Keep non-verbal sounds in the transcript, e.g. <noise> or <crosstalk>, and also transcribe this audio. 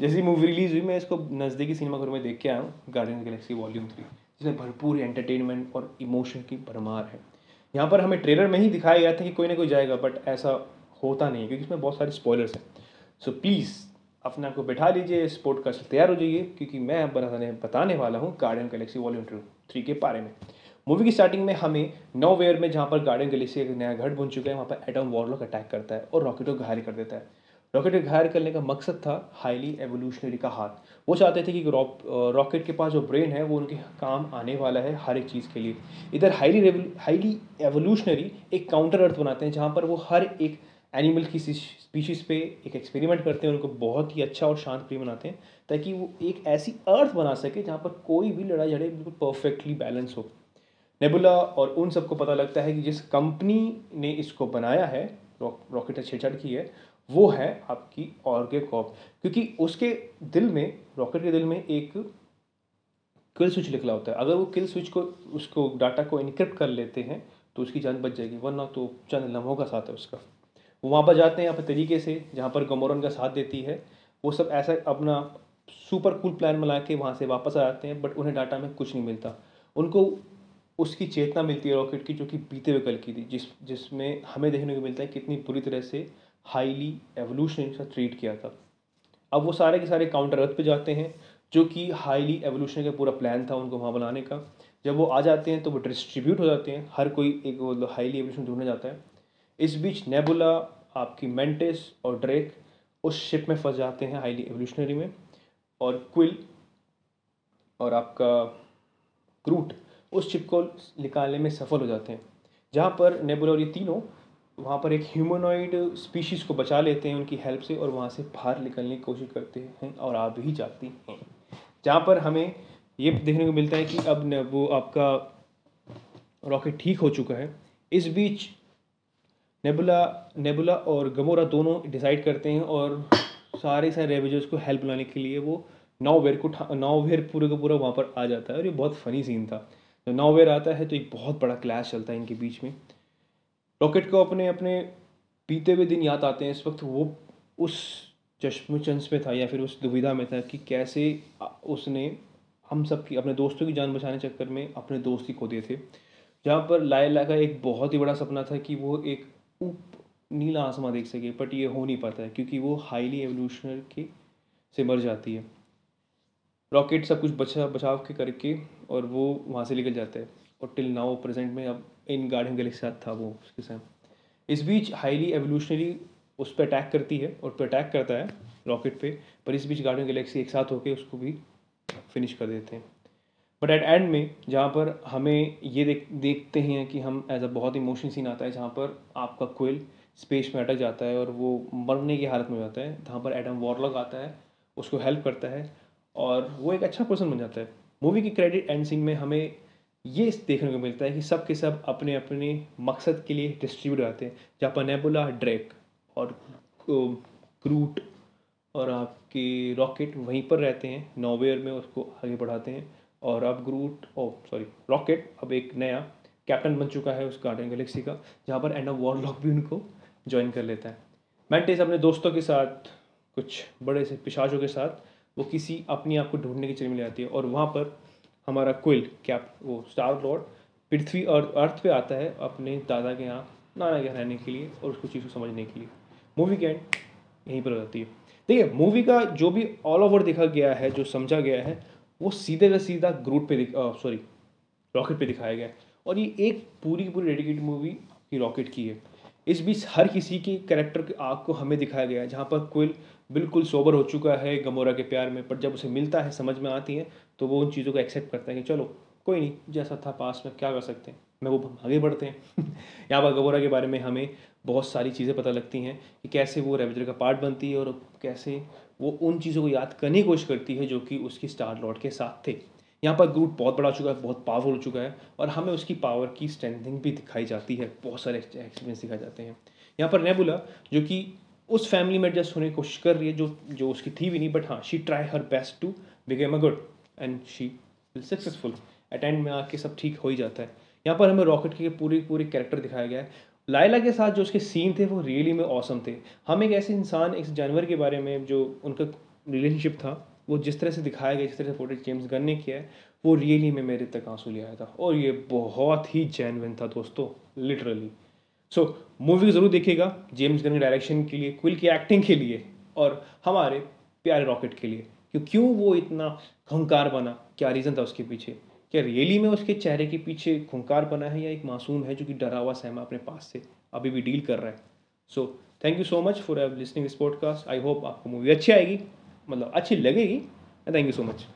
जैसी movie release हुई, मैं इसको नज़दीकी सिनेमा घर में देख के आया हूँ गार्डियन गैलेक्सी वॉल्यूम थ्री जिसमें भरपूर एंटरटेनमेंट और इमोशन की भरमार है। यहाँ पर हमें ट्रेलर में ही दिखाया गया था कि कोई ना कोई जाएगा बट ऐसा होता नहीं क्योंकि इसमें बहुत सारे स्पॉयलर्स हैं। सो प्लीज़ अपने आप को बैठा लीजिए, इस पॉडकास्ट तैयार हो जाइए, क्योंकि मैं बताने बताने वाला हूँ Guardian Galaxy volume two three के बारे में। मूवी की स्टार्टिंग में हमें नौ वेयर में जहाँ पर गार्डियन गैलेक्सी एक नया घर बन चुका है, वहाँ पर एटम वॉरलॉक अटैक करता है और रॉकेट को घायल कर देता है। रॉकेट को घायल करने का मकसद था हाईली एवोल्यूशनरी का हाथ। वो चाहते थे कि रॉकेट के पास जो ब्रेन है, वो उनके काम आने वाला है हर एक चीज़ के लिए। इधर हाईली हाईली एवोल्यूशनरी एक काउंटर अर्थ बनाते हैं, जहाँ पर वो हर एक एनिमल की स्पीशीज़ पे एक एक्सपेरिमेंट करते हैं उनको बहुत ही अच्छा और शांत प्रिय बनाते हैं, ताकि वो एक ऐसी अर्थ बना सके जहाँ पर कोई भी लड़ाई झड़े बिल्कुल परफेक्टली बैलेंस हो। नेबुला और उन सबको पता लगता है कि जिस कंपनी ने इसको बनाया है रॉकेट ने छेड़छाड़ की है वो है आपकी ऑर्गे कॉप। क्योंकि उसके दिल में, रॉकेट के दिल में एक किल स्विच निकला होता है। अगर वो किल स्विच को, उसको, डाटा को इनक्रिप्ट कर लेते हैं तो उसकी जान बच जाएगी, वरना तो चंद लम्हों का साथ है उसका। वो वहाँ पर जाते हैं अपने तरीके से, जहाँ पर गमोरन का साथ देती है। वो सब ऐसा अपना सुपर कूल प्लान बना के वहाँ से वापस आ जाते हैं बट उन्हें डाटा में कुछ नहीं मिलता। उनको उसकी चेतना मिलती है रॉकेट की, जो कि बीते हुए कल की थी, जिस, जिसमें हमें देखने को मिलता है कितनी बुरी तरह से हाईली एवोल्यूशनरी सा ट्रीट किया था। अब वो सारे के सारे काउंटर अर्थ पे जाते हैं, जो कि हाईली एवोल्यूशन का पूरा प्लान था उनको वहाँ बनाने का। जब वो आ जाते हैं तो वो डिस्ट्रीब्यूट हो जाते हैं, हर कोई एक वो हाईली एवोल्यूशन ढूँढने जाता है। इस बीच नेबुला आपकी मेंटिस और ड्रेक उस शिप में फंस जाते हैं हाईली एवोल्यूशनरी में। और क्विल और आपका क्रूट उस शिप को निकालने में सफल हो जाते हैं। जहाँ पर नेबुला और ये तीनों वहाँ पर एक ह्यूमनॉइड स्पीशीज़ को बचा लेते हैं उनकी हेल्प से और वहाँ से बाहर निकलने की कोशिश करते हैं और आ भी जाती हैं। जहाँ पर हमें ये देखने को मिलता है कि अब न, वो आपका रॉकेट ठीक हो चुका है। इस बीच नेबुला नेबुला और गमोरा दोनों डिसाइड करते हैं और सारे सारे रेवेजर्स को हेल्प लाने के लिए वो नौवेर को नौवेर पूरे का पूरा वहाँ पर आ जाता है और ये बहुत फनी सीन था। जब नौवेर आता है तो एक बहुत बड़ा क्लैश चलता है इनके बीच में। रॉकेट को अपने अपने बीते हुए दिन याद आते हैं। इस वक्त वो उस चश्मचंस में था या फिर उस दुविधा में था कि कैसे उसने हम सब की अपने दोस्तों की जान बचाने चक्कर में अपने दोस्त ही खो दिए थे। जहाँ पर लायला का एक बहुत ही बड़ा सपना था कि वो एक उप नीला आसमां देख सके बट ये हो नहीं पाता है, क्योंकि वो हाईली एवोल्यूशनर के से मर जाती है। रॉकेट सब कुछ बचा, बचाव के करके और वो वहाँ से निकल जाता है। और टिल नाउ प्रेजेंट में, अब इन गार्डियन गैलेक्सी साथ था वो उसके साथ। इस बीच हाईली एवोल्यूशनरी उस पर अटैक करती है और पर अटैक करता है रॉकेट पे, पर इस बीच गार्डियन गैलेक्सी एक साथ होकर उसको भी फिनिश कर देते हैं। बट एट एंड में, जहाँ पर हमें ये देख, देखते हैं कि हम एज अ बहुत इमोशन सीन आता है, जहाँ पर आपका कोयल स्पेस में अटक जाता है और वो मरने की हालत में हो जाता है, जहाँ पर एडम वॉरलॉग आता है, उसको हेल्प करता है और वो एक अच्छा पर्सन बन जाता है। मूवी की क्रेडिट एंड सीन में हमें ये देखने को मिलता है कि सब के सब अपने अपने मकसद के लिए डिस्ट्रीब्यूट आते हैं। जहाँ पर नेबुला ड्रैक और क्रूट और आपके रॉकेट वहीं पर रहते हैं। नोवेयर में उसको आगे बढ़ाते हैं। और अब ग्रूट ओ सॉरी रॉकेट अब एक नया कैप्टन बन चुका है उस गार्डन गैलेक्सी का, जहाँ पर एंड ऑफ़ वॉरलॉक भी उनको ज्वाइन कर लेता है। मैंटेस अपने दोस्तों के साथ, कुछ बड़े से पिशाचों के साथ, वो किसी अपनी आप को ढूँढने की चीज़ में जाती है और वहाँ पर हमारा क्विल कैप वो स्टार लॉर्ड, पृथ्वी और अर्थ पे आता है अपने दादा के यहाँ, नाना के रहने के लिए और उसको चीज़ को समझने के लिए। मूवी के एंड यहीं पर जाती है। देखिए मूवी का जो भी ऑल ओवर देखा गया है, जो समझा गया है, वो सीधे का सीधा ग्रूट पे सॉरी रॉकेट पे दिखाया गया है। और ये एक पूरी की पूरी डेडिकेटेड मूवी की रॉकेट की है। इस बीच हर किसी के कैरेक्टर की आग को हमें दिखाया गया है, जहाँ पर क्विल बिल्कुल सोबर हो चुका है गमोरा के प्यार में, पर जब उसे मिलता है, समझ में आती है तो वो उन चीज़ों को एक्सेप्ट करता है कि चलो, कोई नहीं, जैसा था पास में, क्या कर सकते हैं? मैं वो आगे बढ़ते हैं। <laughs> यहाँ पर गबोरा के बारे में हमें बहुत सारी चीज़ें पता लगती हैं कि कैसे वो रेवेजर का पार्ट बनती है और कैसे वो उन चीज़ों को याद करने की कोशिश करती है जो कि उसकी स्टार लॉर्ड के साथ थे। यहाँ पर ग्रूट बहुत बड़ा हो चुका है, बहुत पावरफुल हो चुका है और हमें उसकी पावर की स्ट्रेंथिंग भी दिखाई जाती है, बहुत सारे एक्सपीरियंस दिखाए जाते हैं। यहाँ पर नेबुला जो कि उस फैमिली में एडजस्ट होने की कोशिश कर रही है, जो जो उसकी थी भी नहीं बट हाँ she try her best to became a good and she will successful at end में आके सब ठीक हो ही जाता है। यहाँ पर हमें रॉकेट के पूरी पूरी कैरेक्टर दिखाया गया है। लाइला के साथ जो उसके सीन थे, वो रियली में औसम थे। हम एक ऐसे इंसान, एक जानवर के बारे में जो उनका रिलेशनशिप था, वो जिस तरह से दिखाया गया, जिस तरह से पोर्ट्रेट जेम्स गन ने किया है, वो रियली में मेरे तक आँसू ले आया था। और ये बहुत ही जेनविन था दोस्तों लिटरली सो मूवी ज़रूर देखिएगा जेम्स गन के डायरेक्शन के लिए क्विल की एक्टिंग के लिए और हमारे प्यारे रॉकेट के लिए। क्यों क्यों वो इतना खुंकार बना? क्या रीज़न था उसके पीछे? क्या रियली में उसके चेहरे के पीछे खुंकार बना है या एक मासूम है जो कि डरा हुआ सहमा अपने पास से अभी भी डील कर रहा है? So thank you so much for listening this podcast I hope आपको मूवी अच्छी आएगी मतलब अच्छी लगेगी थैंक यू सो मच